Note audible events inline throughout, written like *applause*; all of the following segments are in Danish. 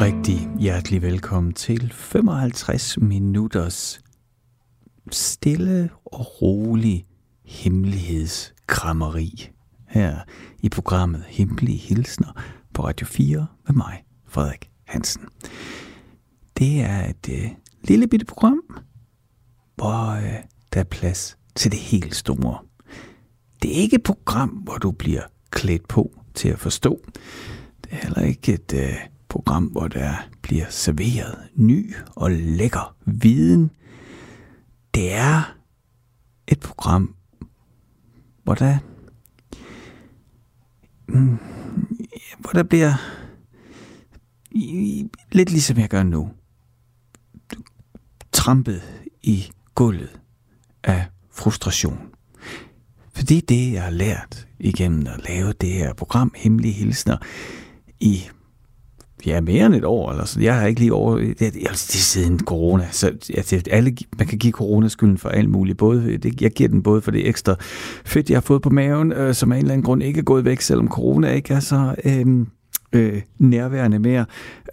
Rigtig hjertelig velkommen til 55 minutters stille og rolig hemmelighedskrammeri her i programmet Hemmelige Hilsner på Radio 4 med mig, Frederik Hansen. Det er et øh, lille bitte program, hvor øh, der er plads til det helt store. Det er ikke et program, hvor du bliver klædt på til at forstå. Det er heller ikke et øh, program, hvor der bliver serveret ny og lækker viden. Det er et program, hvor der, mm, hvor der bliver lidt ligesom jeg gør nu, trampet i gulvet af frustration. Fordi det, jeg har lært igennem at lave det her program, Hemmelige Hilsner, i ja, mere end et år. Eller sådan. Jeg har ikke lige over... Det, det, det er siden corona. Så altså, alle, man kan give corona skylden for alt muligt. Både, det, jeg giver den både for det ekstra fedt, jeg har fået på maven, øh, som af en eller anden grund ikke er gået væk, selvom corona ikke er så... Øh, øh, nærværende mere.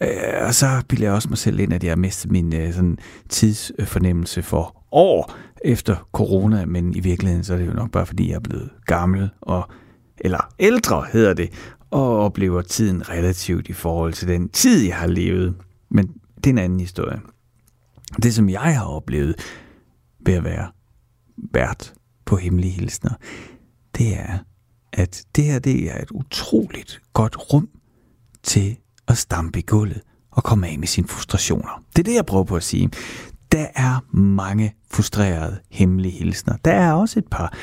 Øh, og så bilder jeg også mig selv ind, at jeg har mistet min øh, sådan, tidsfornemmelse for år efter corona, men i virkeligheden så er det jo nok bare, fordi jeg er blevet gammel, og, eller ældre hedder det, og oplever tiden relativt i forhold til den tid, jeg har levet. Men det er en anden historie. Det, som jeg har oplevet ved at være vært på Hemmelige Hilsner, det er, at det her det er et utroligt godt rum til at stampe i gulvet og komme af med sine frustrationer. Det er det, jeg prøver på at sige. Der er mange frustrerede hemmelige hilsner. Der er også et par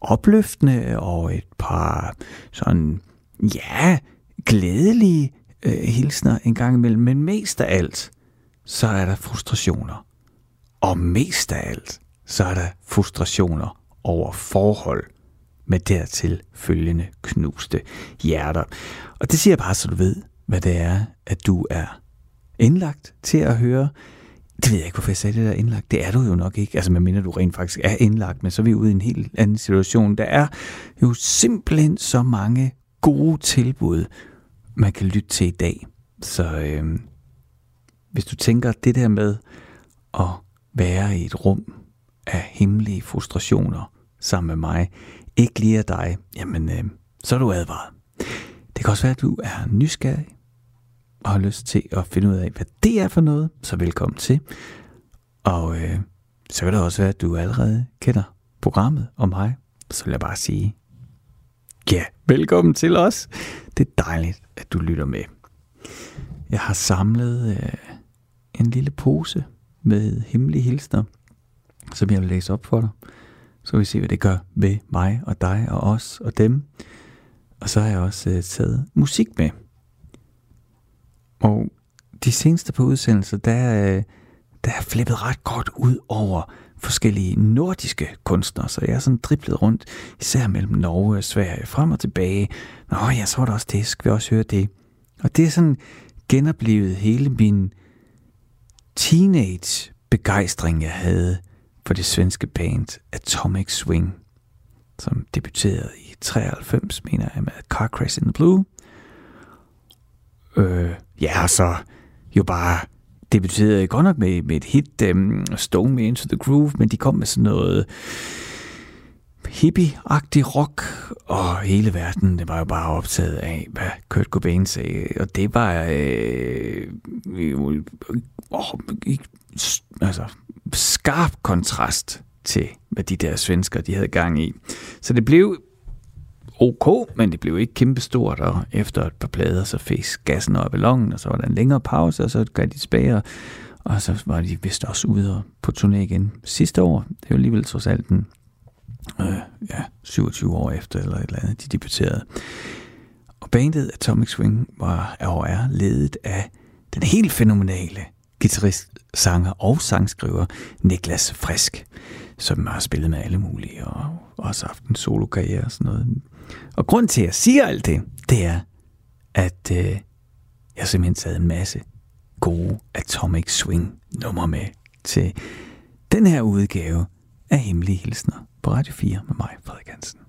opløftende og et par sådan ja, glædelige øh, hilsner en gang imellem, men mest af alt, så er der frustrationer. Og mest af alt, så er der frustrationer over forhold med dertil følgende knuste hjerter. Og det siger jeg bare, så du ved, hvad det er, at du er indlagt til at høre. Det ved jeg ikke, hvorfor jeg sagde det der indlagt. Det er du jo nok ikke. Altså, medmindre du rent faktisk er indlagt, men så er vi ude i en helt anden situation. Der er jo simpelthen så mange gode tilbud, man kan lytte til i dag. Så øh, hvis du tænker det der med at være i et rum af hemmelige frustrationer sammen med mig, ikke lige af dig, jamen øh, så er du advaret. Det kan også være, at du er nysgerrig og har lyst til at finde ud af, hvad det er for noget, så velkommen til. Og øh, så kan det også være, at du allerede kender programmet om mig. Så vil jeg bare sige, Ja, velkommen til os. Det er dejligt, at du lytter med. Jeg har samlet øh, en lille pose med hemmelige hilsner, som jeg vil læse op for dig. Så vi se, hvad det gør ved mig og dig og os og dem. Og så har jeg også øh, taget musik med. Og de seneste på udsendelser, der, øh, der er flippet ret godt ud over forskellige nordiske kunstnere, så jeg er sådan driblet rundt, især mellem Norge og Sverige, frem og tilbage. Nå ja, så var der også det, skal vi også høre det. Og det er sådan genoplevet hele min teenage begejstring, jeg havde for det svenske band Atomic Swing, som debuterede i 93, mener jeg, med Car Crash in the Blue. Øh, ja, så jo bare debuterede godt nok med, med et hit, um, Stone Me Into the Groove, men de kom med sådan noget hippie-agtig rock, og hele verden det var jo bare optaget af, hvad Kurt Cobain sagde, og det var øh, øh, øh, altså, skarp kontrast til, hvad de der svensker de havde gang i. Så det blev ok, men det blev ikke kæmpestort, og efter et par plader, så fik gassen op i ballongen, og så var der en længere pause, og så gav de tilbage, og så var de vist også ude på turné igen sidste år. Det er jo alligevel trods alt den, øh, ja, 27 år efter, eller et eller andet, de debuterede. Og bandet Atomic Swing var og ledet af den helt fænomenale guitarist, sanger og sangskriver Niklas Frisk, som har spillet med alle mulige, og også haft en solokarriere og sådan noget. Og grund til, at jeg siger alt det, det er, at øh, jeg simpelthen taget en masse gode Atomic Swing numre med til den her udgave af Hemmelige Hilsner på Radio 4 med mig, Frederik Hansen.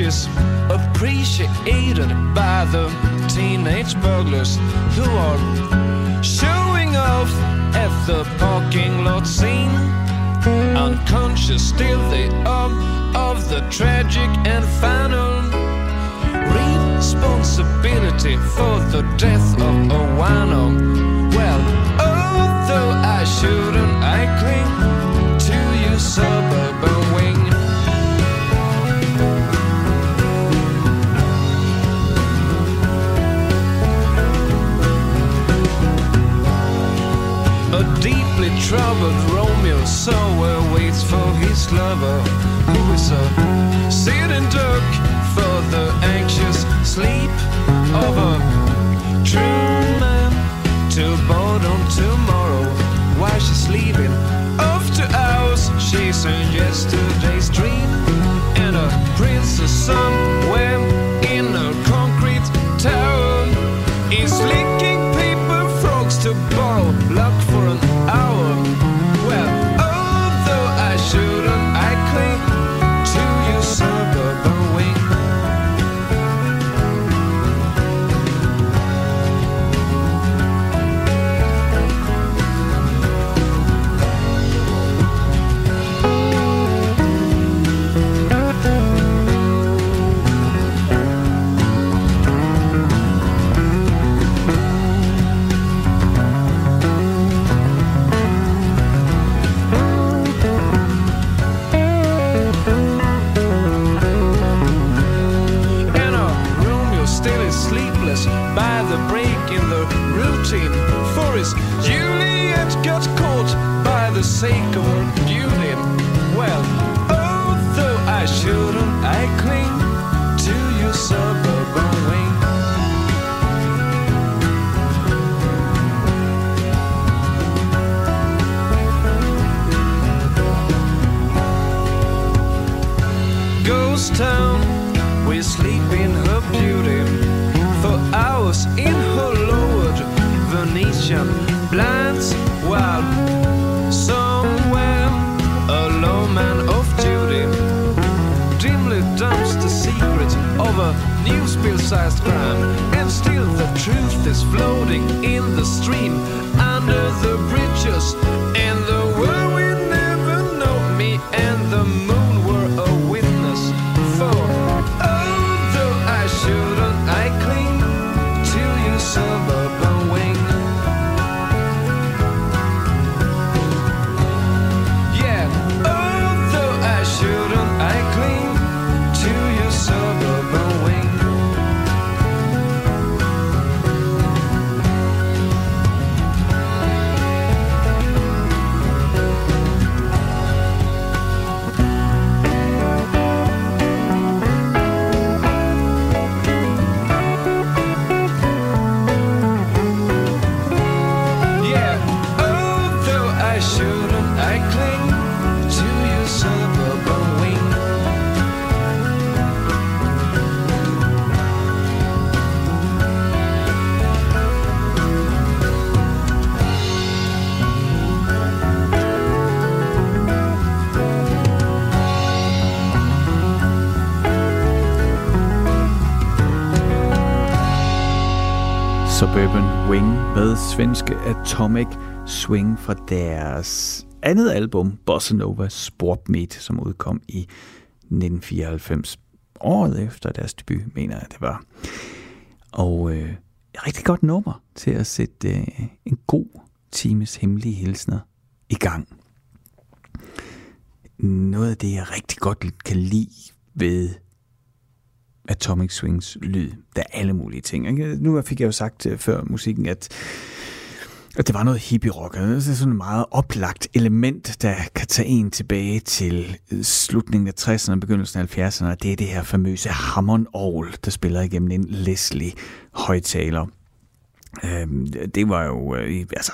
Is appreciated by the teenage burglars who are showing off at the parking lot scene. Unconscious still they are of the tragic and final responsibility for the death of a wino. Well, although I shouldn't, I cling to you, suburban deeply troubled Romeo somewhere waits for his lover, who is a sitting duck for the anxious sleep of a true man to board on tomorrow. While she's leaving. After hours, she's in yesterday's dream, and a princess somewhere Suburban Wing med svenske Atomic Swing fra deres andet album, Bossa Nova Sport Meet, som udkom i 1994. Året efter deres debut, mener jeg, det var. Og øh, et rigtig godt nummer til at sætte øh, en god times hemmelige hilsner i gang. Noget af det, jeg rigtig godt kan lide ved Atomic Swings lyd. Der er alle mulige ting. Ikke? Nu fik jeg jo sagt øh, før musikken, at, at det var noget hippie-rock. Det er sådan et meget oplagt element, der kan tage en tilbage til øh, slutningen af 60'erne og begyndelsen af 70'erne. Det er det her famøse Hammond Orgel, der spiller igennem en Leslie højtaler. Øhm, det var jo øh, altså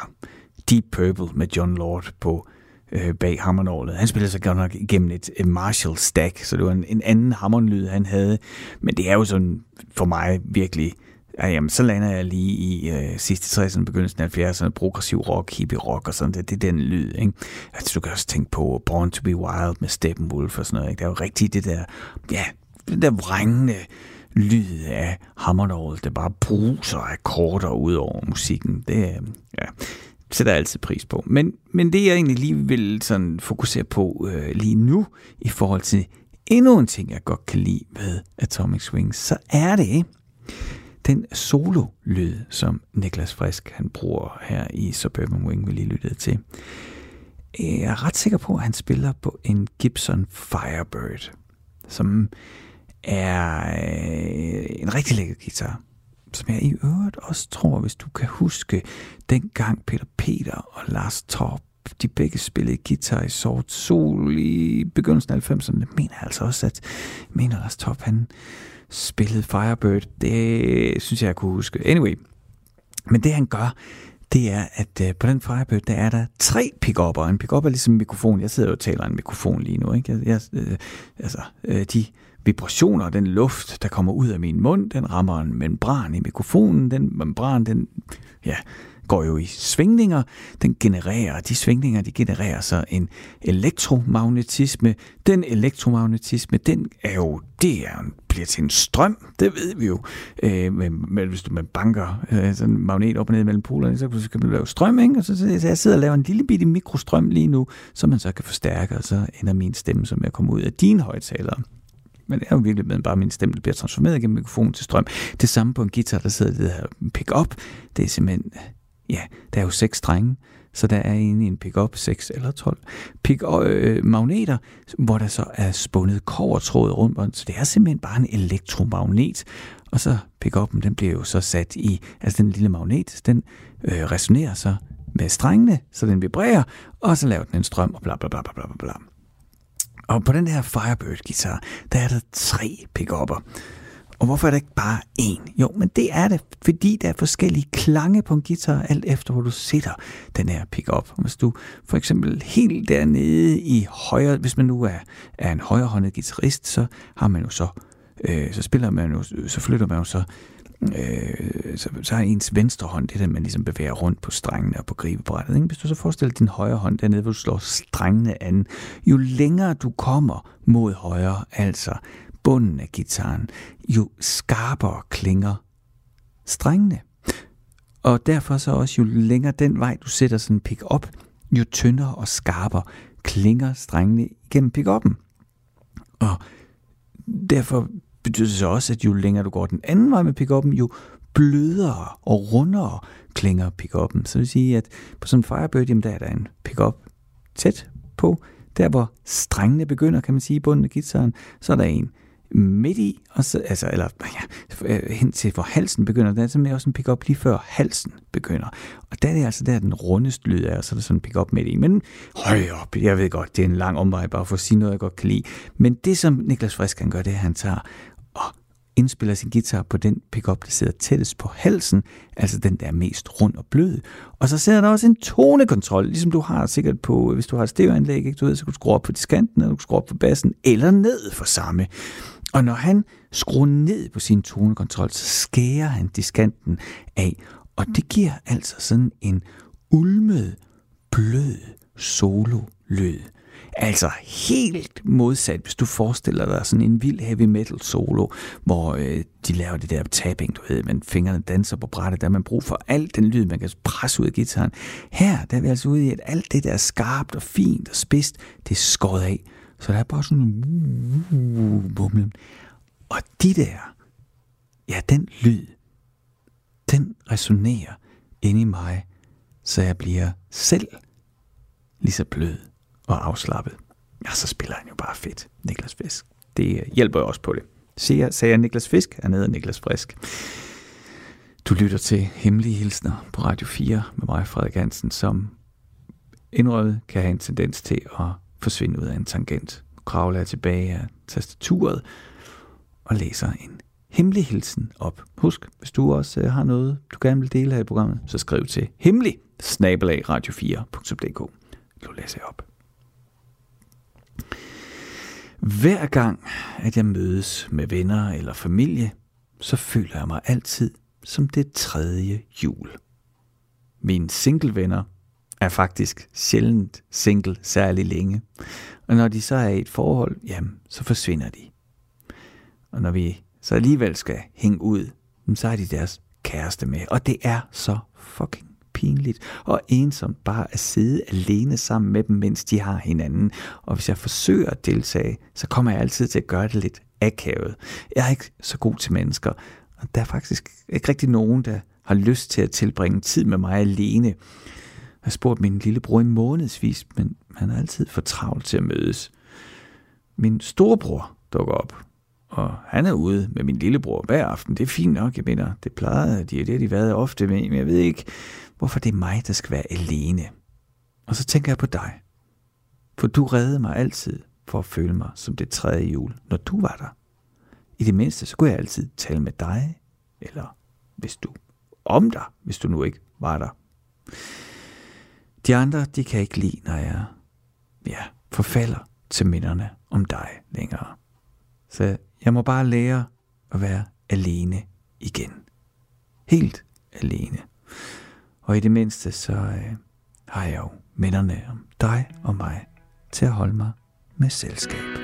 Deep Purple med John Lord på øh, bag hammernålet. Han spillede sig godt nok igennem et, et Marshall stack, så det var en, en anden hammernlyd, han havde. Men det er jo sådan for mig virkelig ja, jamen, så lander jeg lige i øh, sidste 60'erne, begyndelsen af 70'erne, progressiv rock, hippie rock og sådan det. Det er den lyd, ikke? Altså, du kan også tænke på Born to be Wild med Steppenwolf og sådan noget, ikke? Det er jo rigtigt det der, ja, den der vrængende lyd af hammernålet, der bare bruser akkorder ud over musikken. Det, ja, sætter jeg altid pris på. Men, men det jeg egentlig lige vil sådan fokusere på øh, lige nu, i forhold til endnu en ting, jeg godt kan lide ved Atomic Swing, så er det den solo-lyd, som Niklas Frisk han bruger her i Suburban Wing, vi lige lyttede til. Jeg er ret sikker på, at han spiller på en Gibson Firebird, som er øh, en rigtig lækker guitar som jeg i øvrigt også tror, hvis du kan huske, dengang Peter Peter og Lars Torp, de begge spillede guitar i sort sol i begyndelsen af 90'erne. Det mener jeg altså også, at mener Lars Torp, han spillede Firebird. Det synes jeg, jeg kunne huske. Anyway, men det han gør, det er, at øh, på den Firebird, der er der tre pickupper. En pickup er ligesom en mikrofon. Jeg sidder jo og taler en mikrofon lige nu. Ikke? Jeg, jeg, øh, altså, øh, de vibrationer, den luft, der kommer ud af min mund, den rammer en membran i mikrofonen. Den membran, den ja, går jo i svingninger. Den genererer, de svingninger, de genererer så en elektromagnetisme. Den elektromagnetisme, den er jo, det er, bliver til en strøm, det ved vi jo. Øh, men, men hvis du man banker øh, sådan en magnet op og ned mellem polerne, så kan man lave strøm, ikke? Og så, så, så jeg sidder og laver en lille bitte mikrostrøm lige nu, som man så kan forstærke, og så ender min stemme, som jeg kommer ud af dine højtalere. Men det er jo virkelig med bare min stemme, der bliver transformeret gennem mikrofonen til strøm. Det samme på en guitar, der sidder det her pick-up. Det er simpelthen, ja, der er jo seks strenge, så der er egentlig i en pick-up 6 eller 12 pick øh, magneter, hvor der så er spundet kovertråd rundt, om, så det er simpelthen bare en elektromagnet. Og så pick-up'en, den bliver jo så sat i, altså den lille magnet, den øh, resonerer så med strengene, så den vibrerer, og så laver den en strøm, og bla bla bla bla bla bla. Og på den her Firebird-guitar, der er der tre pickupper. Og hvorfor er der ikke bare én? Jo, men det er det, fordi der er forskellige klange på en guitar, alt efter hvor du sætter den her pickup. Hvis du for eksempel helt dernede i højre, hvis man nu er, er en højrehåndet guitarist, så har man jo så, øh, så spiller man jo, så flytter man jo så øh, så, så er ens venstre hånd det, der man ligesom bevæger rundt på strengene og på gribebrættet. Ikke? Hvis du så forestiller din højre hånd dernede, hvor du slår strengene an, jo længere du kommer mod højre, altså bunden af gitaren, jo skarpere klinger strengene. Og derfor så også, jo længere den vej, du sætter sådan en pick op, jo tyndere og skarpere klinger strengene gennem pick-up'en. Og derfor betyder det så også, at jo længere du går den anden vej med pick-up'en, jo blødere og rundere klinger pick-up'en. Så det vil sige, at på sådan en Firebird, jamen der er der en pick-up tæt på, der hvor strengene begynder, kan man sige, i bunden af gitaren, så er der en midt i, og så, altså, eller ja, øh, hen til hvor halsen begynder. Der er simpelthen også en pick-up lige før halsen begynder. Og der er det altså der, den rundeste lyd er, og så er der sådan en pick-up midt i. Men høj op, jeg ved godt, det er en lang omvej bare for at sige noget, jeg godt kan lide. Men det, som Niklas Frisk kan gøre, det er, at han tager og indspiller sin guitar på den pickup, der sidder tættest på halsen, altså den, der er mest rund og blød. Og så sidder der også en tonekontrol, ligesom du har sikkert på, hvis du har et stereoanlæg, ikke? du ved, så kan du skrue op på diskanten, eller du kan skrue op på bassen, eller ned for samme. Og når han skruer ned på sin tonekontrol, så skærer han diskanten af, og det giver altså sådan en ulmet, blød solo-lyd. Altså helt modsat, hvis du forestiller dig sådan en vild heavy metal solo, hvor øh, de laver det der tapping, du ved, men fingrene danser på brættet, der man brug for alt den lyd, man kan presse ud af gitaren. Her der er vi altså ude i, at alt det der er skarpt og fint og spidst, det er skåret af. Så der er bare sådan en bumlen. Og de der, ja, den lyd, den resonerer inde i mig, så jeg bliver selv lige så blød og afslappet. Ja, så spiller han jo bare fedt, Niklas Fisk. Det hjælper jo også på det. Siger, sagde jeg Niklas Fisk, er nede Niklas Frisk. Du lytter til Hemmelige Hilsner på Radio 4 med mig, Frederik Hansen, som indrøvet kan have en tendens til at forsvinde ud af en tangent. Kravler jeg tilbage af tastaturet og læser en hemmelig hilsen op. Husk, hvis du også øh, har noget, du gerne vil dele her i programmet, så skriv til hemmelig radio4.dk. Nu læser jeg op. Hver gang, at jeg mødes med venner eller familie, så føler jeg mig altid som det tredje jul. Mine singlevenner er faktisk sjældent single særlig længe. Og når de så er i et forhold, jamen, så forsvinder de. Og når vi så alligevel skal hænge ud, så er de deres kæreste med. Og det er så fucking pinligt og ensomt bare at sidde alene sammen med dem, mens de har hinanden. Og hvis jeg forsøger at deltage, så kommer jeg altid til at gøre det lidt akavet. Jeg er ikke så god til mennesker, og der er faktisk ikke rigtig nogen, der har lyst til at tilbringe tid med mig alene. Jeg har spurgt min lillebror i månedsvis, men han er altid for travlt til at mødes. Min storebror dukker op, og han er ude med min lillebror hver aften. Det er fint nok, jeg mener, det plejede de, det har de været ofte med, men jeg ved ikke, hvorfor det er mig, der skal være alene. Og så tænker jeg på dig. For du reddede mig altid for at føle mig som det tredje jul, når du var der. I det mindste, så kunne jeg altid tale med dig, eller hvis du om dig, hvis du nu ikke var der. De andre, de kan ikke lide, når jeg ja, forfalder til minderne om dig længere. Så jeg må bare lære at være alene igen. Helt alene. Og i det mindste, så øh, har jeg jo minderne om dig og mig til at holde mig med selskab.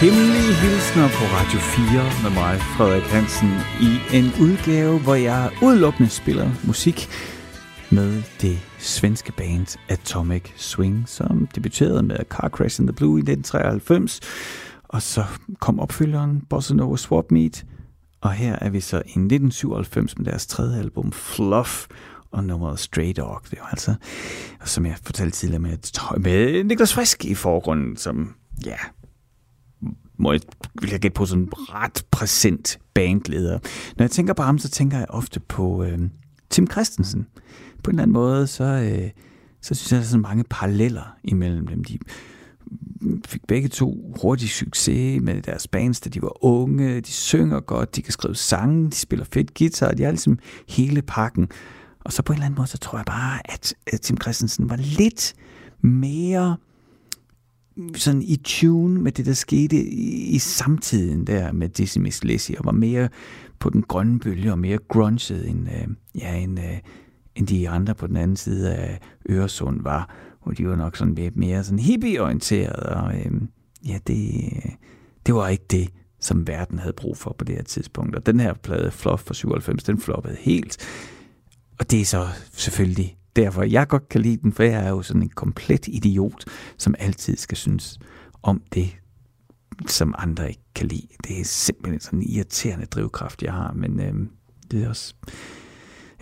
Hemmelige Hilsner på Radio 4 med mig, Frederik Hansen, i en udgave, hvor jeg udelukkende spiller musik med det svenske band Atomic Swing, som debuterede med Car Crash in the Blue i 1993, og så kom opfølgeren Bossa Nova Swap Meet, og her er vi så i 1997 med deres tredje album Fluff, og nummeret Stray Dog. Det var altså, som jeg fortalte tidligere, med, med Niklas Frisk i forgrunden, som, ja, må jeg, vil jeg gætte på sådan en ret præsent bandleder. Når jeg tænker på ham, så tænker jeg ofte på øh, Tim Christensen. På en eller anden måde, så, øh, så synes jeg, der er sådan mange paralleller imellem dem. De fik begge to hurtig succes med deres bands, da de var unge. De synger godt, de kan skrive sange, de spiller fedt guitar, de har ligesom hele pakken. Og så på en eller anden måde, så tror jeg bare, at Tim Christensen var lidt mere sådan i tune med det, der skete i, i samtiden der med Dizzy Miss Lizzy, og var mere på den grønne bølge og mere grunchet end, øh, ja, end, øh, end de andre på den anden side af Øresund var, Og de var nok sådan lidt mere sådan hippie-orienteret, og øh, ja, det, det var ikke det, som verden havde brug for på det her tidspunkt. Og den her plade, Fluff for 97, den floppede helt. Og det er så selvfølgelig derfor, jeg godt kan lide den, for jeg er jo sådan en komplet idiot, som altid skal synes om det, som andre ikke kan lide. Det er simpelthen sådan en irriterende drivkraft, jeg har, men øh, det er også...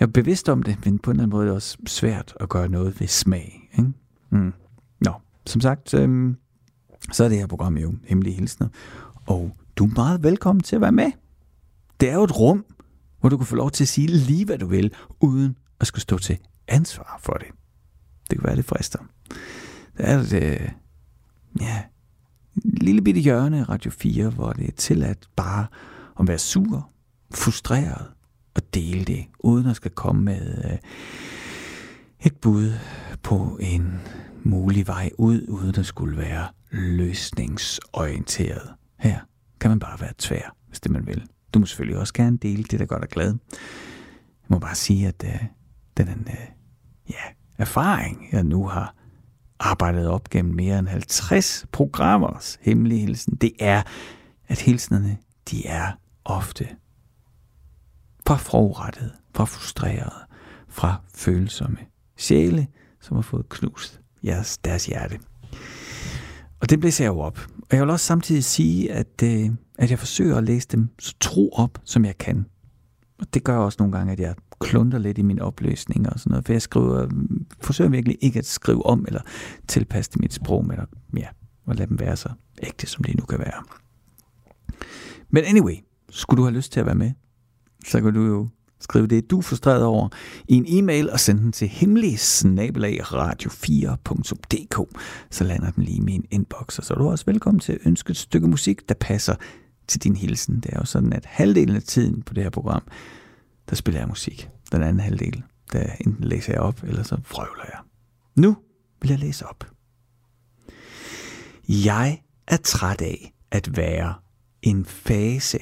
Jeg er bevidst om det, men på en eller anden måde er det også svært at gøre noget ved smag. Ikke? Mm. Nå, som sagt, øh, så er det her program jo Hemmelige Hilsner, og du er meget velkommen til at være med. Det er jo et rum, hvor du kan få lov til at sige lige, hvad du vil, uden at skulle stå til ansvar for det. Det kan være, det frister. Der er det, øh, ja, en lille bitte hjørne af Radio 4, hvor det er tilladt bare at være sur, frustreret og dele det, uden at skal komme med øh, et bud på en mulig vej ud, uden at skulle være løsningsorienteret. Her kan man bare være tvær, hvis det man vil. Du må selvfølgelig også gerne dele det, der gør dig glad. Jeg må bare sige, at uh, den uh, ja, erfaring, jeg nu har arbejdet op gennem mere end 50 programmers hemmelige hilsen, det er, at hilsnerne, de er ofte fra forurettet, fra frustreret, fra følsomme sjæle, som har fået knust jeres, deres hjerte. Og det blæser jeg jo op. Og jeg vil også samtidig sige, at, øh, at jeg forsøger at læse dem så tro op, som jeg kan. Og det gør også nogle gange, at jeg klunter lidt i min opløsning og sådan noget, for jeg skriver, øh, forsøger virkelig ikke at skrive om eller tilpasse mit sprog, men at, ja, og lade dem være så ægte, som de nu kan være. Men anyway, skulle du have lyst til at være med, så kan du jo skrive det, du er frustreret over, i en e-mail og sende den til hemmeligsnabelag-radio4.dk. Så lander den lige i min inbox, og så er du også velkommen til at ønske et stykke musik, der passer til din hilsen. Det er jo sådan, at halvdelen af tiden på det her program, der spiller jeg musik. Den anden halvdel, der enten læser jeg op, eller så frøvler jeg. Nu vil jeg læse op. Jeg er træt af at være en fase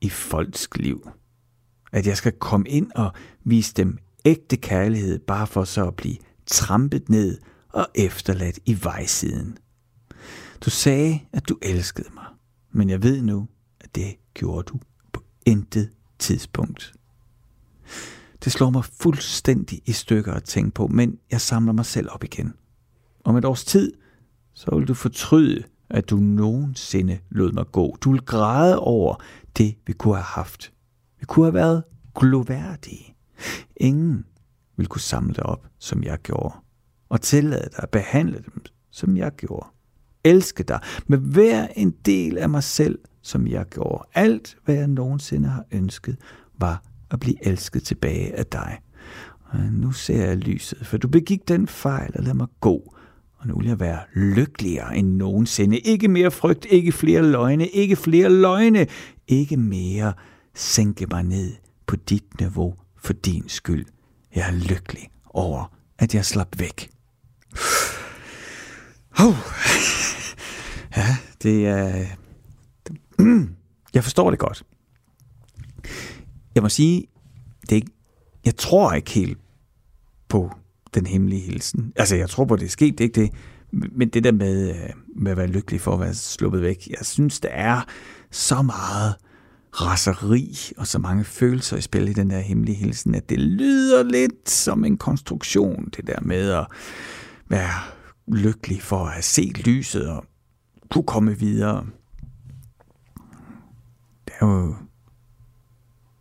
i folks liv. At jeg skal komme ind og vise dem ægte kærlighed, bare for så at blive trampet ned og efterladt i vejsiden. Du sagde, at du elskede mig, men jeg ved nu, at det gjorde du på intet tidspunkt. Det slår mig fuldstændig i stykker at tænke på, men jeg samler mig selv op igen. Om et års tid, så vil du fortryde, at du nogensinde lod mig gå. Du vil græde over det, vi kunne have haft. Vi kunne have været gloværdige. Ingen vil kunne samle dig op, som jeg gjorde. Og tillade dig at behandle dem, som jeg gjorde. Elske dig med hver en del af mig selv, som jeg gjorde. Alt, hvad jeg nogensinde har ønsket, var at blive elsket tilbage af dig. Og nu ser jeg lyset, for du begik den fejl og lad mig gå. Og nu vil jeg være lykkeligere end nogensinde. Ikke mere frygt, ikke flere løgne, ikke flere løgne, ikke mere sænke mig ned på dit niveau for din skyld. Jeg er lykkelig over, at jeg slap væk. Oh. Ja, det er... *clears throat* Jeg forstår det godt. Jeg må sige, det er ikke, jeg tror ikke helt på den hemmelige hilsen. Altså, jeg tror på, det er sket, det er ikke det. Men det der med, øh, med at være lykkelig for at være sluppet væk, jeg synes, der er så meget raseri og så mange følelser i spil i den der hemmelige hilsen, at det lyder lidt som en konstruktion, det der med at være lykkelig for at have set lyset og kunne komme videre. Det er jo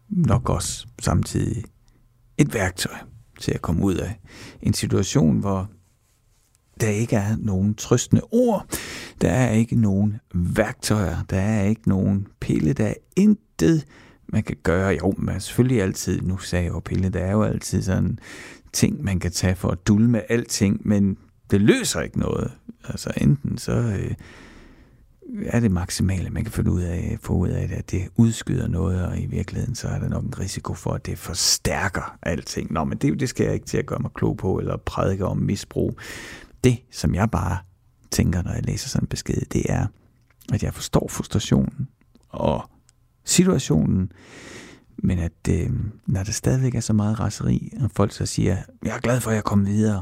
nok også samtidig et værktøj til at komme ud af en situation, hvor der ikke er nogen trøstende ord, der er ikke nogen værktøjer, der er ikke nogen pille, der er intet, man kan gøre. Jo, man selvfølgelig altid, nu sagde jeg jo pille, der er jo altid sådan ting, man kan tage for at dulme alting, men det løser ikke noget. Altså enten så øh, er det maksimale, man kan finde ud af, få ud af det, at det udskyder noget, og i virkeligheden så er der nok en risiko for, at det forstærker alting. Nå, men det, det skal jeg ikke til at gøre mig klog på, eller prædike om misbrug. Det, som jeg bare tænker, når jeg læser sådan en besked, det er, at jeg forstår frustrationen og situationen, men at øh, når der stadigvæk er så meget raseri, og folk så siger, jeg er glad for, at jeg er kommet videre,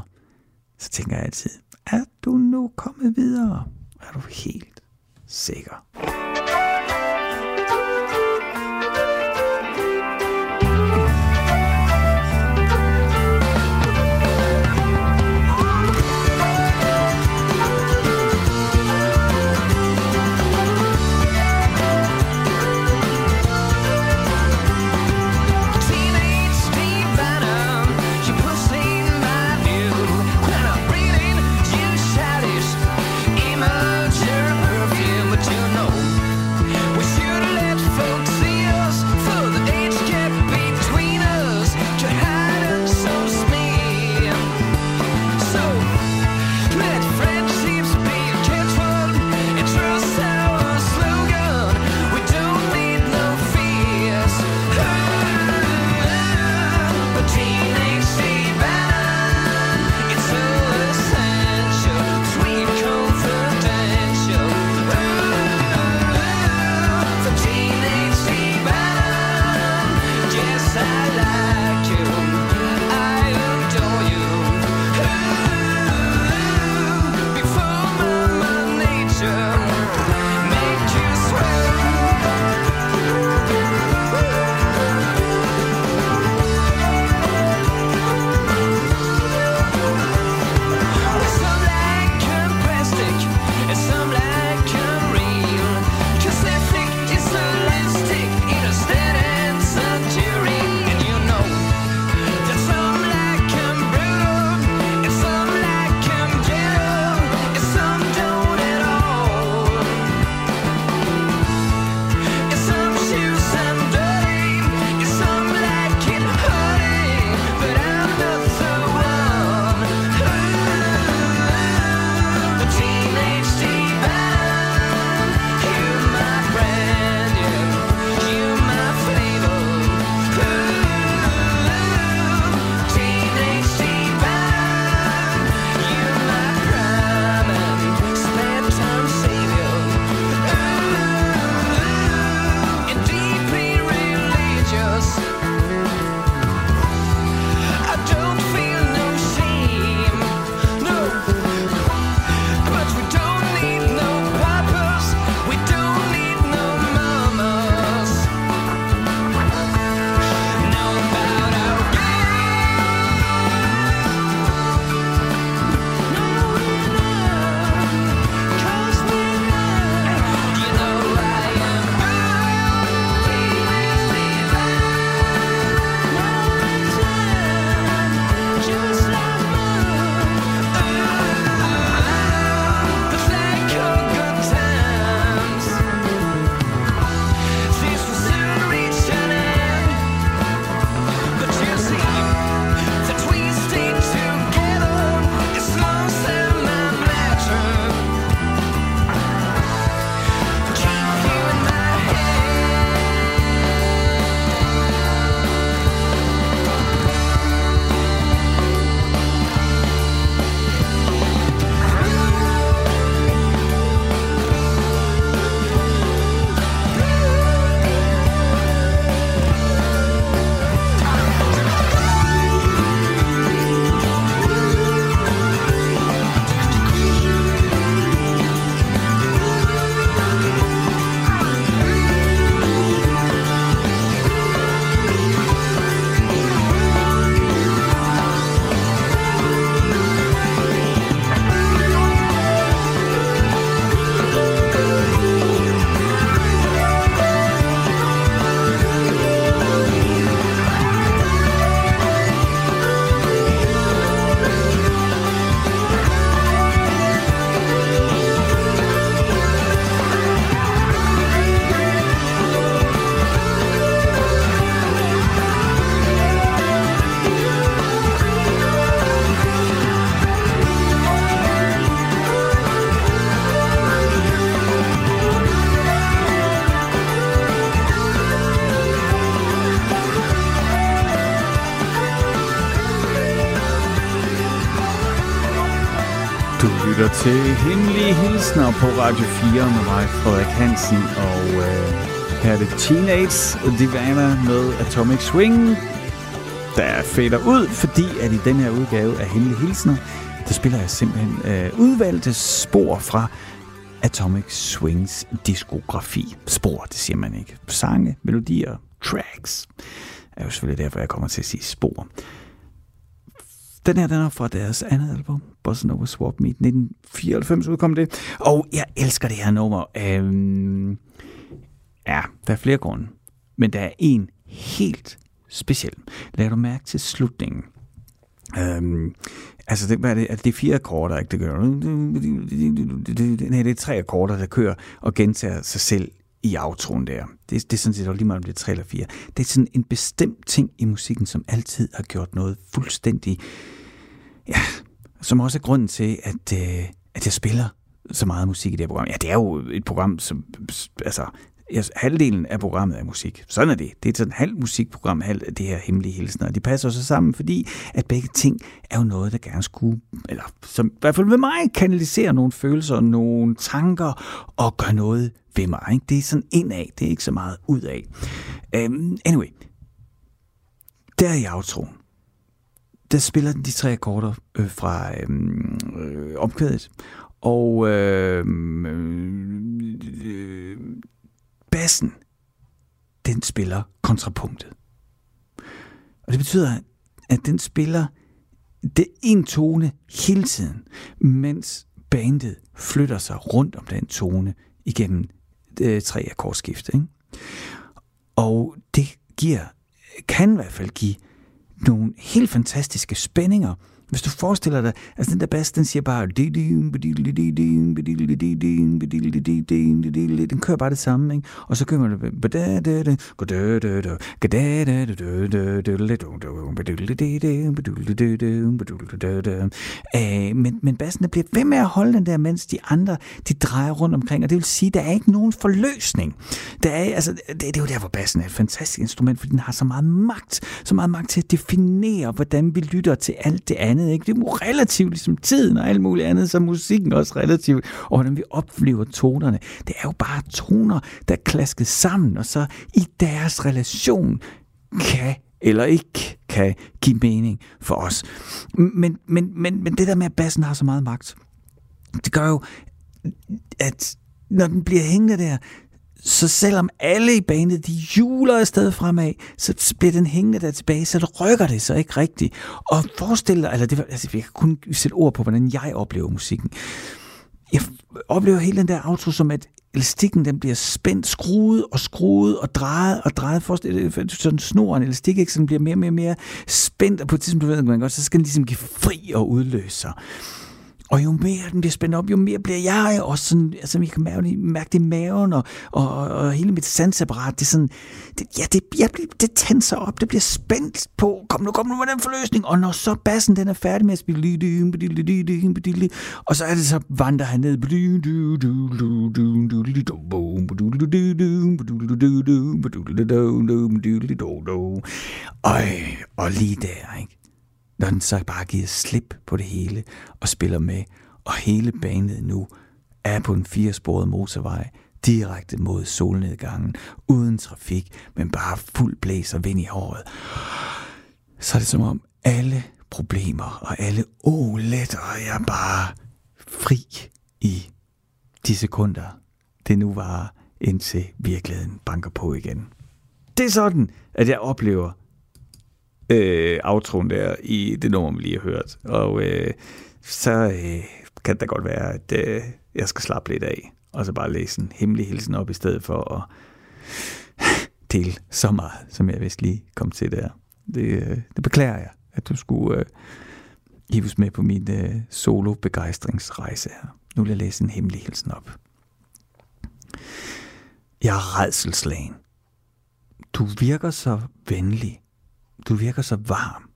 så tænker jeg altid, er du nu kommet videre? Er du helt sikker? Til Hemmelige Hilsner på Radio 4 med mig, Frederik Hansen, og øh, her er det Teenage Divana med Atomic Swing, der fader ud, fordi at i den her udgave af Hemmelige Hilsner, der spiller jeg simpelthen øh, udvalgte spor fra Atomic Swings diskografi. Spor, det siger man ikke. Sange, melodier, tracks. er jo selvfølgelig derfor, jeg kommer til at sige spor. Den her, den er fra deres andet album, Bossa Nova Swap Meet. 1994 udkom det. Og jeg elsker det her nummer. Øhm, ja, der er flere grunde. Men der er en helt speciel. Lad du mærke til slutningen. Øhm, altså, det, hvad er det? Altså, det er fire akkorder, ikke? Det gør... Nej, det er tre akkorder, der kører og gentager sig selv i outroen der. Det, det er sådan set lige meget, om det er tre eller fire. Det er sådan en bestemt ting i musikken, som altid har gjort noget fuldstændig... Ja, som også er grunden til, at, øh, at jeg spiller så meget musik i det her program. Ja, det er jo et program, som... Altså, halvdelen af programmet er musik. Sådan er det. Det er sådan halv musikprogram, halv det her hemmelige hilsen. Og de passer så sammen, fordi at begge ting er jo noget, der gerne skulle, eller som i hvert fald med mig, kanalisere nogle følelser, nogle tanker og gøre noget ved mig. Ikke? Det er sådan indad, det er ikke så meget ud af. Um, øhm, anyway, der i outroen, der spiller den de tre akkorder øh, fra øh, øh, opkvædet, og øh, øh, bassen, den spiller kontrapunktet. Og det betyder, at den spiller det en tone hele tiden, mens bandet flytter sig rundt om den tone igennem øh, tre akkordskift. Ikke? Og det giver, kan i hvert fald give nogle helt fantastiske spændinger, hvis du forestiller dig, altså den der bass, den siger bare, den kører bare det samme, ikke? Og så kører man men, men bassen bliver ved med at holde den der, mens de andre, de drejer rundt omkring, og det vil sige, der er ikke nogen forløsning. Der er, altså, det, det er jo der, hvor bassen er et fantastisk instrument, fordi den har så meget magt, så meget magt til at definere, hvordan vi lytter til alt det andet andet. Ikke? Det er jo relativt ligesom tiden og alt muligt andet, så musikken også relativt. Og hvordan vi oplever tonerne. Det er jo bare toner, der er klasket sammen, og så i deres relation kan eller ikke kan give mening for os. Men, men, men, men det der med, at bassen har så meget magt, det gør jo, at når den bliver hængende der, så selvom alle i banen, de juler afsted fremad, så bliver den hængende der tilbage, så det rykker det så ikke rigtigt. Og forestil dig, eller det, altså, jeg kan kun sætte ord på, hvordan jeg oplever musikken. Jeg oplever hele den der auto som, at elastikken den bliver spændt, skruet og skruet og drejet og drejet. Forestil dig sådan snoren, elastik, ikke? sådan bliver mere og mere, mere spændt, og på et tidspunkt ved man godt, så skal den ligesom give fri og udløse sig. Og jo mere den bliver spændt op, jo mere bliver jeg også sådan, altså jeg kan mærke, mærke det i maven, og, og, og hele mit sansapparat, det er sådan, det, ja, det, jeg bliver, det tænder op, det bliver spændt på, kom nu, kom nu med den forløsning, og når så bassen den er færdig med at spille, og så er det så vandrer han ned, og lige der, ikke? Når den så bare giver slip på det hele og spiller med, og hele banen nu er på en firesporet motorvej, direkte mod solnedgangen, uden trafik, men bare fuld blæs og vind i håret. Så er det som om alle problemer og alle oletter er bare fri i de sekunder, det nu var, indtil virkeligheden banker på igen. Det er sådan, at jeg oplever øh, outroen der i det nummer, vi lige har hørt. Og øh, så øh, kan det da godt være, at øh, jeg skal slappe lidt af, og så bare læse en hemmelig hilsen op, i stedet for at *laughs* dele så meget, som jeg vist lige kom til der. Det, øh, det beklager jeg, at du skulle øh, hives med på min øh, solo-begejstringsrejse her. Nu vil jeg læse en hemmelig hilsen op. Jeg er redselslagen. Du virker så venlig, du virker så varm.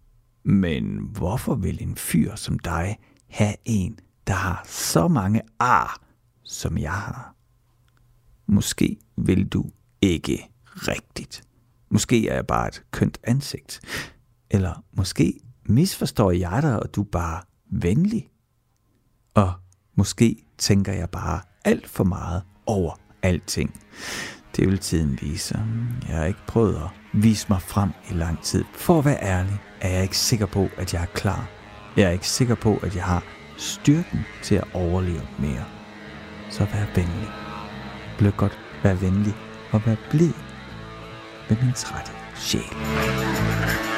Men hvorfor vil en fyr som dig have en, der har så mange ar, som jeg har? Måske vil du ikke rigtigt. Måske er jeg bare et kønt ansigt. Eller måske misforstår jeg dig, og du er bare venlig. Og Måske tænker jeg bare alt for meget over alting. Det vil tiden vise. Jeg har ikke prøvet at vise mig frem i lang tid. For at være ærlig, er jeg ikke sikker på, at jeg er klar. Jeg er ikke sikker på, at jeg har styrken til at overleve mere. Så vær venlig. Bliv godt, vær venlig og vær blid med min trætte sjæl.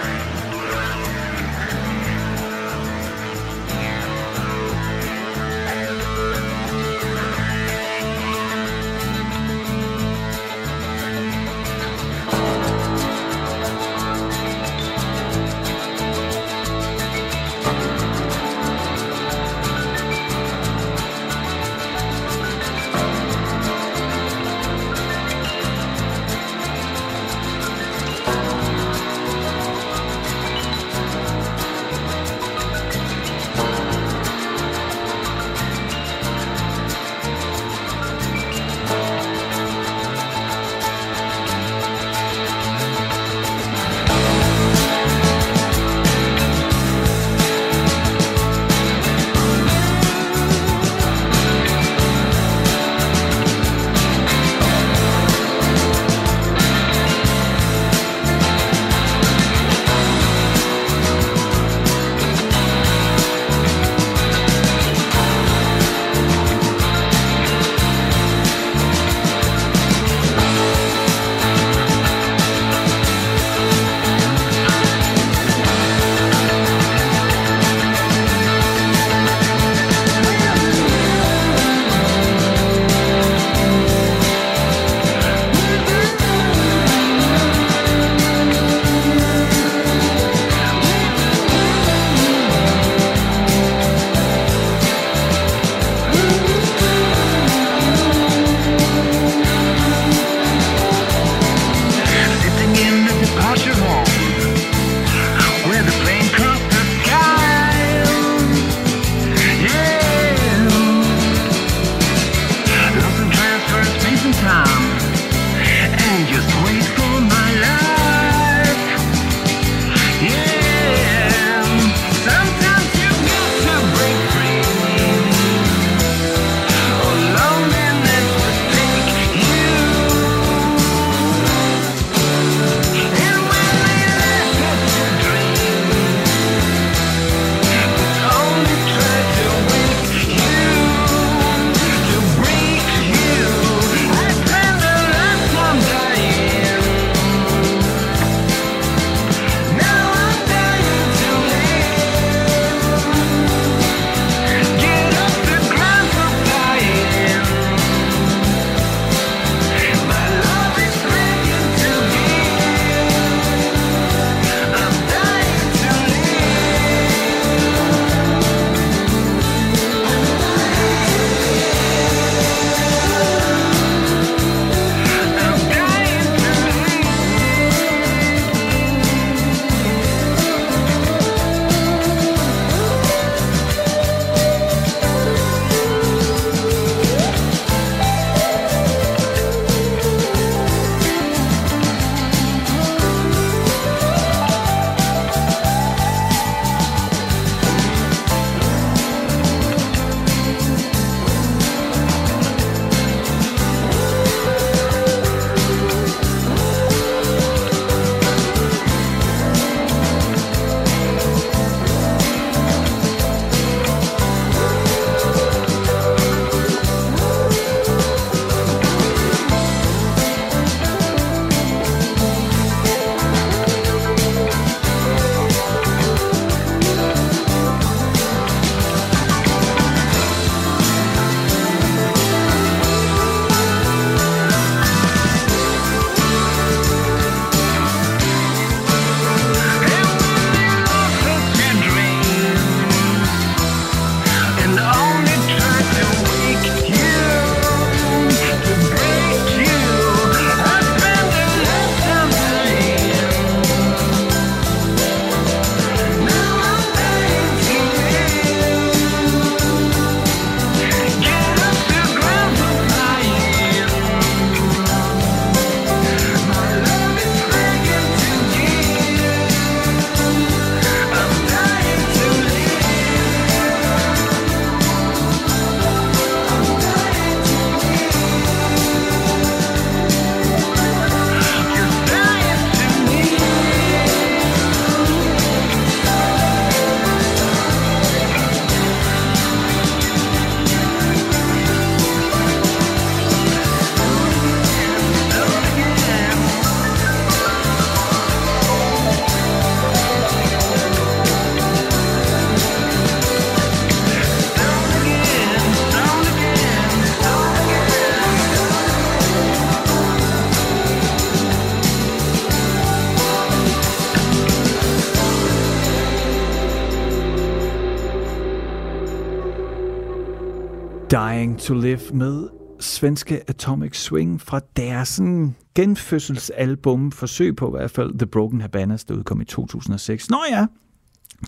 To Live med svenske Atomic Swing fra deres sådan, genfødselsalbum, forsøg på i hvert fald, The Broken Habanas, der udkom i 2006. Nå ja,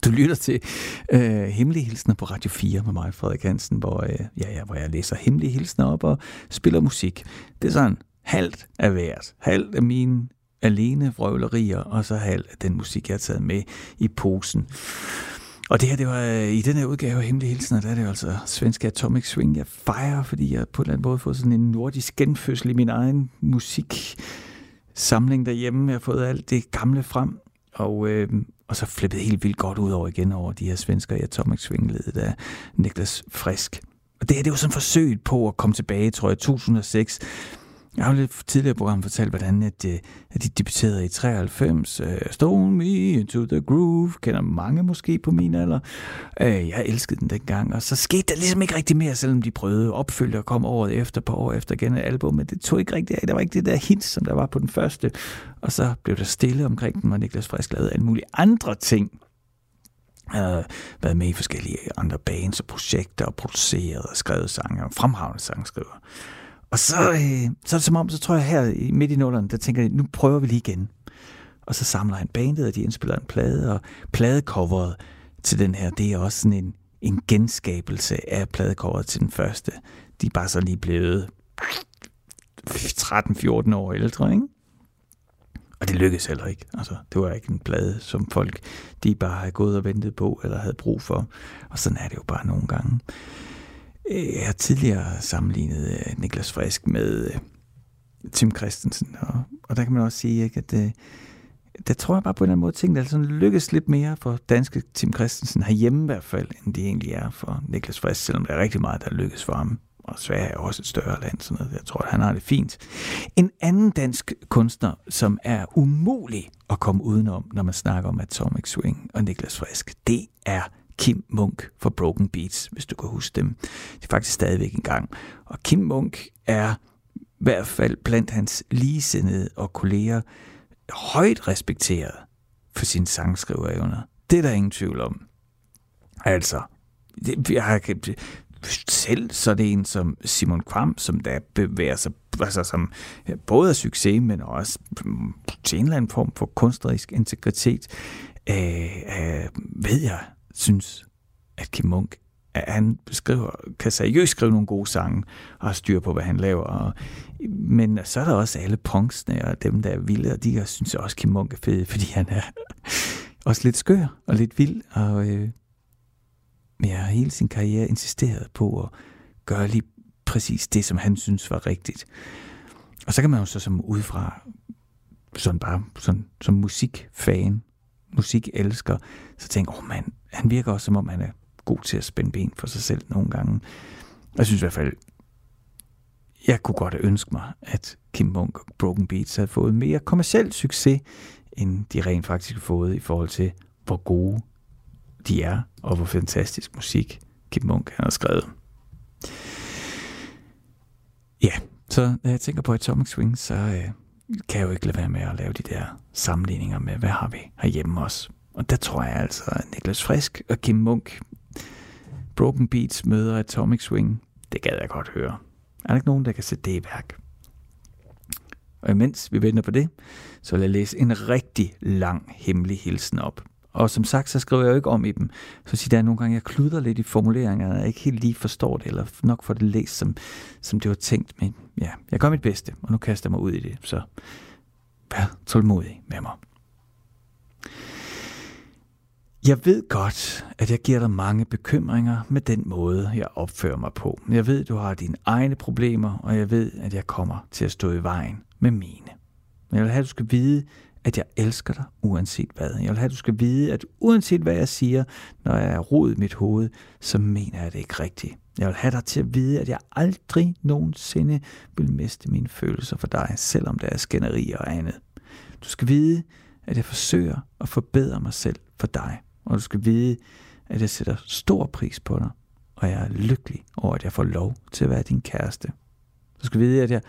du lytter til øh, Hemmelige Hilsner på Radio 4 med mig, Frederik Hansen, hvor, øh, ja, ja, hvor jeg læser Hemmelige Hilsner op og spiller musik. Det er sådan halvt af hvert. Halvt af mine alene vrøvlerier, og så halvt af den musik, jeg har taget med i posen. Og det her, det var øh, i den her udgave af Hemmelige Hilsner, der er det jo altså svenske Atomic Swing, jeg fejrer, fordi jeg på en eller anden måde har fået sådan en nordisk genfødsel i min egen musik samling derhjemme. Jeg har fået alt det gamle frem, og, øh, og så flippet helt vildt godt ud over igen over de her svensker i Atomic Swing, ledet af Niklas Frisk. Og det her, det var sådan forsøget på at komme tilbage, tror jeg, 2006 jeg har jo lidt tidligere program fortalt, hvordan at, øh, at de debuterede i 93. Uh, øh, Stone Me Into The Groove, kender mange måske på min alder. Uh, jeg elskede den dengang, og så skete der ligesom ikke rigtig mere, selvom de prøvede opfølge og kom året efter på år efter igen et album, men det tog ikke rigtig af. Der var ikke det der hint, som der var på den første. Og så blev der stille omkring den, og Niklas Frisk lavede alle mulige andre ting. Uh, været med i forskellige andre bands og projekter og produceret og skrevet sange og fremhavnet sangskriver. Og så, øh, så er det som om, så tror jeg her midt i nullerne, der tænker jeg, nu prøver vi lige igen. Og så samler han bandet, og de indspiller en plade, og pladecoveret til den her, det er også sådan en, en genskabelse af pladecoveret til den første. De er bare så lige blevet 13-14 år ældre, ikke? Og det lykkedes heller ikke. Altså, det var ikke en plade, som folk de bare havde gået og ventet på, eller havde brug for. Og sådan er det jo bare nogle gange. Øh, jeg har tidligere sammenlignet øh, Niklas Frisk med øh, Tim Christensen, og, og der kan man også sige, ikke, at det, der tror jeg bare på en eller anden måde, ting, der sådan lykkes lidt mere for danske Tim Christensen herhjemme i hvert fald, end de egentlig er for Niklas Frisk, selvom der er rigtig meget, der lykkes for ham. Og Sverige er også et større land, sådan noget. Jeg tror, at han har det fint. En anden dansk kunstner, som er umulig at komme udenom, når man snakker om Atomic Swing og Niklas Frisk, det er Kim Munk fra Broken Beats, hvis du kan huske dem. Det er faktisk stadigvæk en gang. Og Kim Munk er i hvert fald blandt hans ligesindede og kolleger højt respekteret for sine sangskriverevner. Det er der ingen tvivl om. Altså, det, jeg har selv så det en som Simon Kvam, som der bevæger sig altså som både er succes, men også mm, til en eller anden form for kunstnerisk integritet, øh, øh, ved jeg synes, at Kim Munk at han beskriver, kan seriøst skrive nogle gode sange og har styr på, hvad han laver. Og, men så er der også alle punksene og dem, der er vilde, og de synes også, Kim Munk er fed, *laughs* fordi han er også lidt skør og lidt vild. Og øh, jeg har hele sin karriere insisteret på at gøre lige præcis det, som han synes var rigtigt. Og så kan man jo så som udefra, sådan bare sådan, som musikfan, musikelsker, så tænker jeg, oh, mand, han virker også som om, han er god til at spænde ben for sig selv nogle gange. Jeg synes i hvert fald, jeg kunne godt ønske mig, at Kim Munk og Broken Beats havde fået mere kommersiel succes, end de rent faktisk har fået i forhold til, hvor gode de er, og hvor fantastisk musik Kim Munk har skrevet. Ja, så når jeg tænker på Atomic Swing, så øh, kan jeg jo ikke lade være med at lave de der sammenligninger med, hvad har vi herhjemme også. Og der tror jeg altså, at Niklas Frisk og Kim Munk, Broken Beats møder Atomic Swing, det gad jeg godt høre. Er der ikke nogen, der kan sætte det i værk? Og imens vi venter på det, så vil jeg læse en rigtig lang hemmelig hilsen op. Og som sagt, så skriver jeg jo ikke om i dem. Så siger der nogle gange, jeg kluder lidt i formuleringerne, og jeg ikke helt lige forstår det, eller nok får det læst, som, som det var tænkt. Men ja, jeg gør mit bedste, og nu kaster jeg mig ud i det. Så vær tålmodig med mig. Jeg ved godt, at jeg giver dig mange bekymringer med den måde, jeg opfører mig på. Jeg ved, du har dine egne problemer, og jeg ved, at jeg kommer til at stå i vejen med mine. Men jeg vil have, at du skal vide, at jeg elsker dig uanset hvad. Jeg vil have, at du skal vide, at uanset hvad jeg siger, når jeg er rod i mit hoved, så mener jeg det ikke rigtigt. Jeg vil have dig til at vide, at jeg aldrig nogensinde vil miste mine følelser for dig, selvom der er skænderi og andet. Du skal vide, at jeg forsøger at forbedre mig selv for dig. Og du skal vide, at jeg sætter stor pris på dig, og jeg er lykkelig over, at jeg får lov til at være din kæreste. Du skal vide, at jeg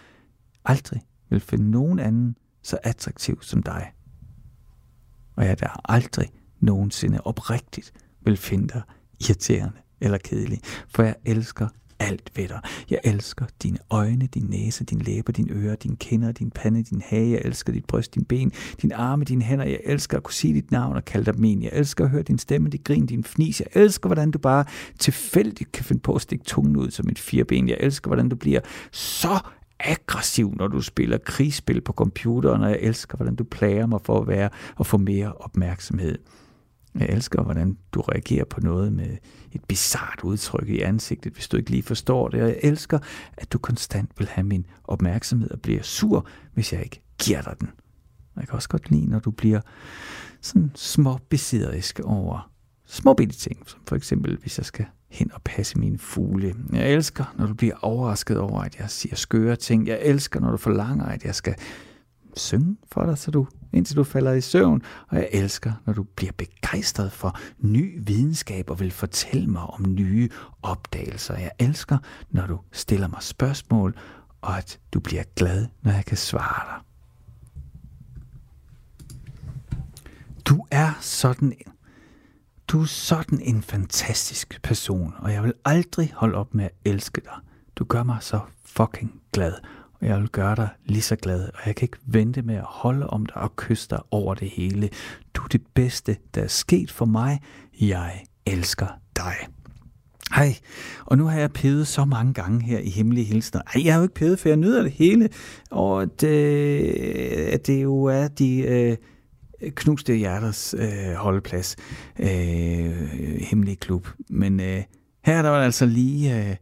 aldrig vil finde nogen anden så attraktiv som dig. Og jeg der aldrig nogensinde oprigtigt vil finde dig irriterende eller kedelig, for jeg elsker alt ved dig. Jeg elsker dine øjne, din næse, din læber, dine ører, din kinder, din pande, din hage. Jeg elsker dit bryst, din ben, din arme, dine hænder. Jeg elsker at kunne sige dit navn og kalde dig min. Jeg elsker at høre din stemme, dit grin, din fnis. Jeg elsker, hvordan du bare tilfældigt kan finde på at stikke tungen ud som et fireben. Jeg elsker, hvordan du bliver så aggressiv, når du spiller krigsspil på computeren, og jeg elsker, hvordan du plager mig for at være og få mere opmærksomhed. Jeg elsker, hvordan du reagerer på noget med et bizart udtryk i ansigtet, hvis du ikke lige forstår det. Og jeg elsker, at du konstant vil have min opmærksomhed og bliver sur, hvis jeg ikke giver dig den. Og jeg kan også godt lide, når du bliver sådan små besidderisk over små bitte ting, som for eksempel, hvis jeg skal hen og passe mine fugle. Jeg elsker, når du bliver overrasket over, at jeg siger skøre ting. Jeg elsker, når du forlanger, at jeg skal synge for dig, så du, indtil du falder i søvn. Og jeg elsker, når du bliver begejstret for ny videnskab og vil fortælle mig om nye opdagelser. Jeg elsker, når du stiller mig spørgsmål, og at du bliver glad, når jeg kan svare dig. Du er sådan du er sådan en fantastisk person, og jeg vil aldrig holde op med at elske dig. Du gør mig så fucking glad, og jeg vil gøre dig lige så glad, og jeg kan ikke vente med at holde om dig og kysse dig over det hele. Du er det bedste, der er sket for mig. Jeg elsker dig. Hej, og nu har jeg pedet så mange gange her i Hemmelige Hilsner. Ej, jeg har jo ikke pedet, for jeg nyder det hele, og at, øh, at det jo er de... Øh, knuste hjerters øh, holdeplads, øh, hemmelige klub. Men øh, her der var altså lige øh,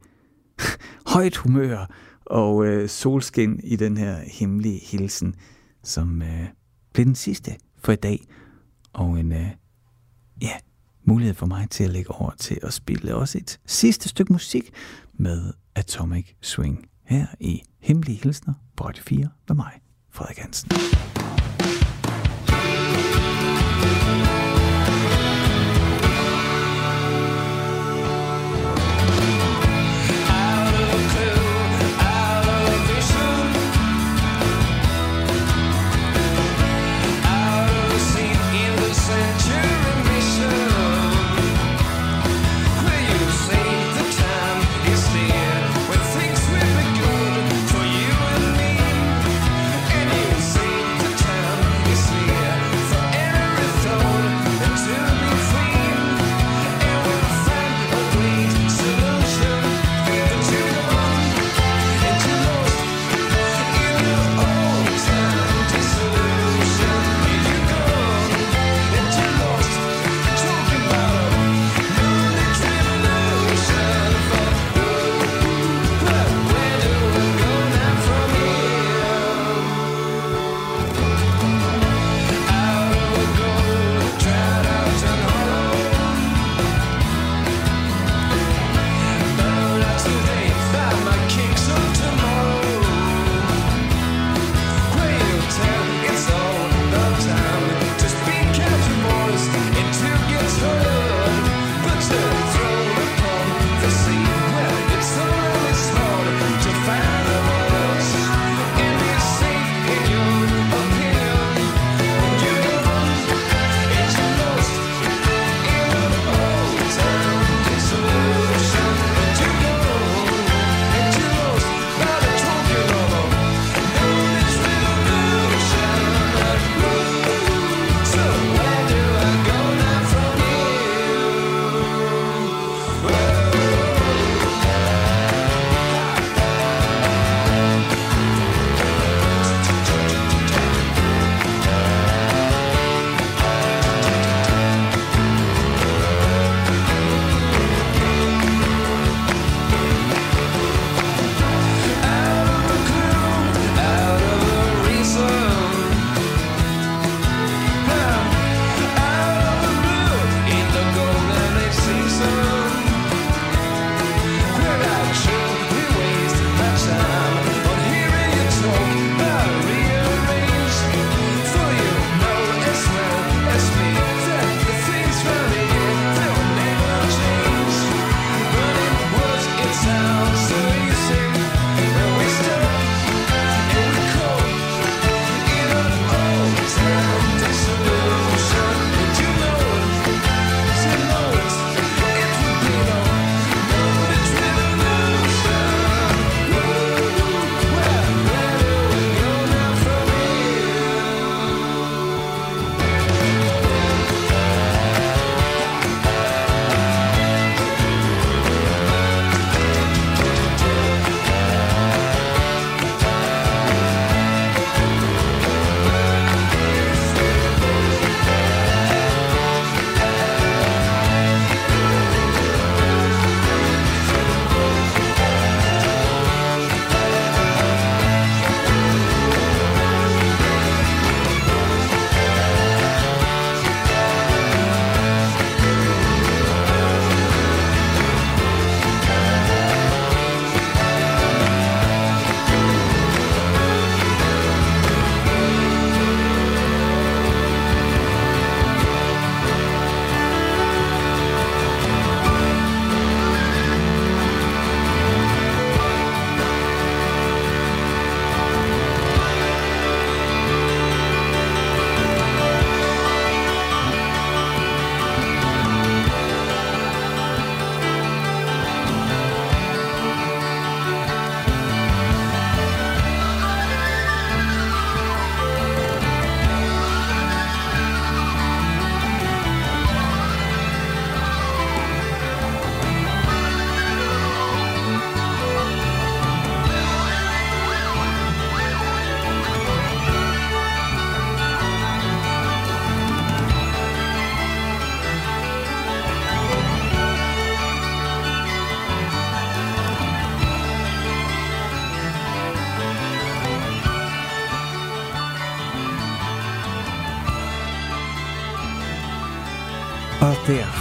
*laughs* højt humør og øh, solskin i den her hemmelige hilsen, som øh, blev den sidste for i dag. Og en øh, ja, mulighed for mig til at lægge over til at spille også et sidste stykke musik med Atomic Swing her i Hemmelige Hilsner på 4 med mig, Frederik Hansen. thank you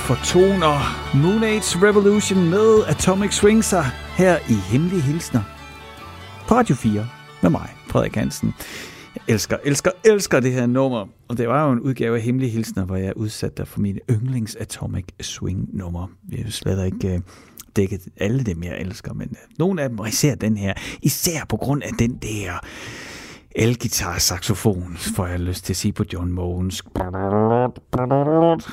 fortoner Moon Age Revolution med Atomic Swing sig her i Hemmelige Hilsner på Radio 4 med mig, Frederik Hansen. Jeg elsker, elsker, elsker det her nummer. Og det var jo en udgave af Hemmelige Hilsner, hvor jeg udsatte dig for mine yndlings Atomic Swing nummer. Vi er slet ikke øh, dækket alle dem, jeg elsker, men øh, nogle af dem, og især den her, især på grund af den der elgitar saxofon, får jeg lyst til at sige på John Mogens.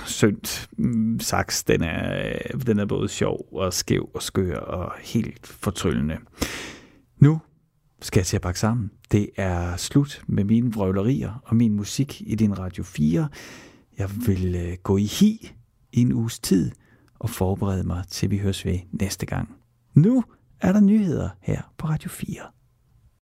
Sønt mm, sax, den er, den er både sjov og skæv og skør og helt fortryllende. Nu skal jeg til at pakke sammen. Det er slut med mine vrøvlerier og min musik i din Radio 4. Jeg vil øh, gå i hi i en uges tid og forberede mig til vi høres ved næste gang. Nu er der nyheder her på Radio 4.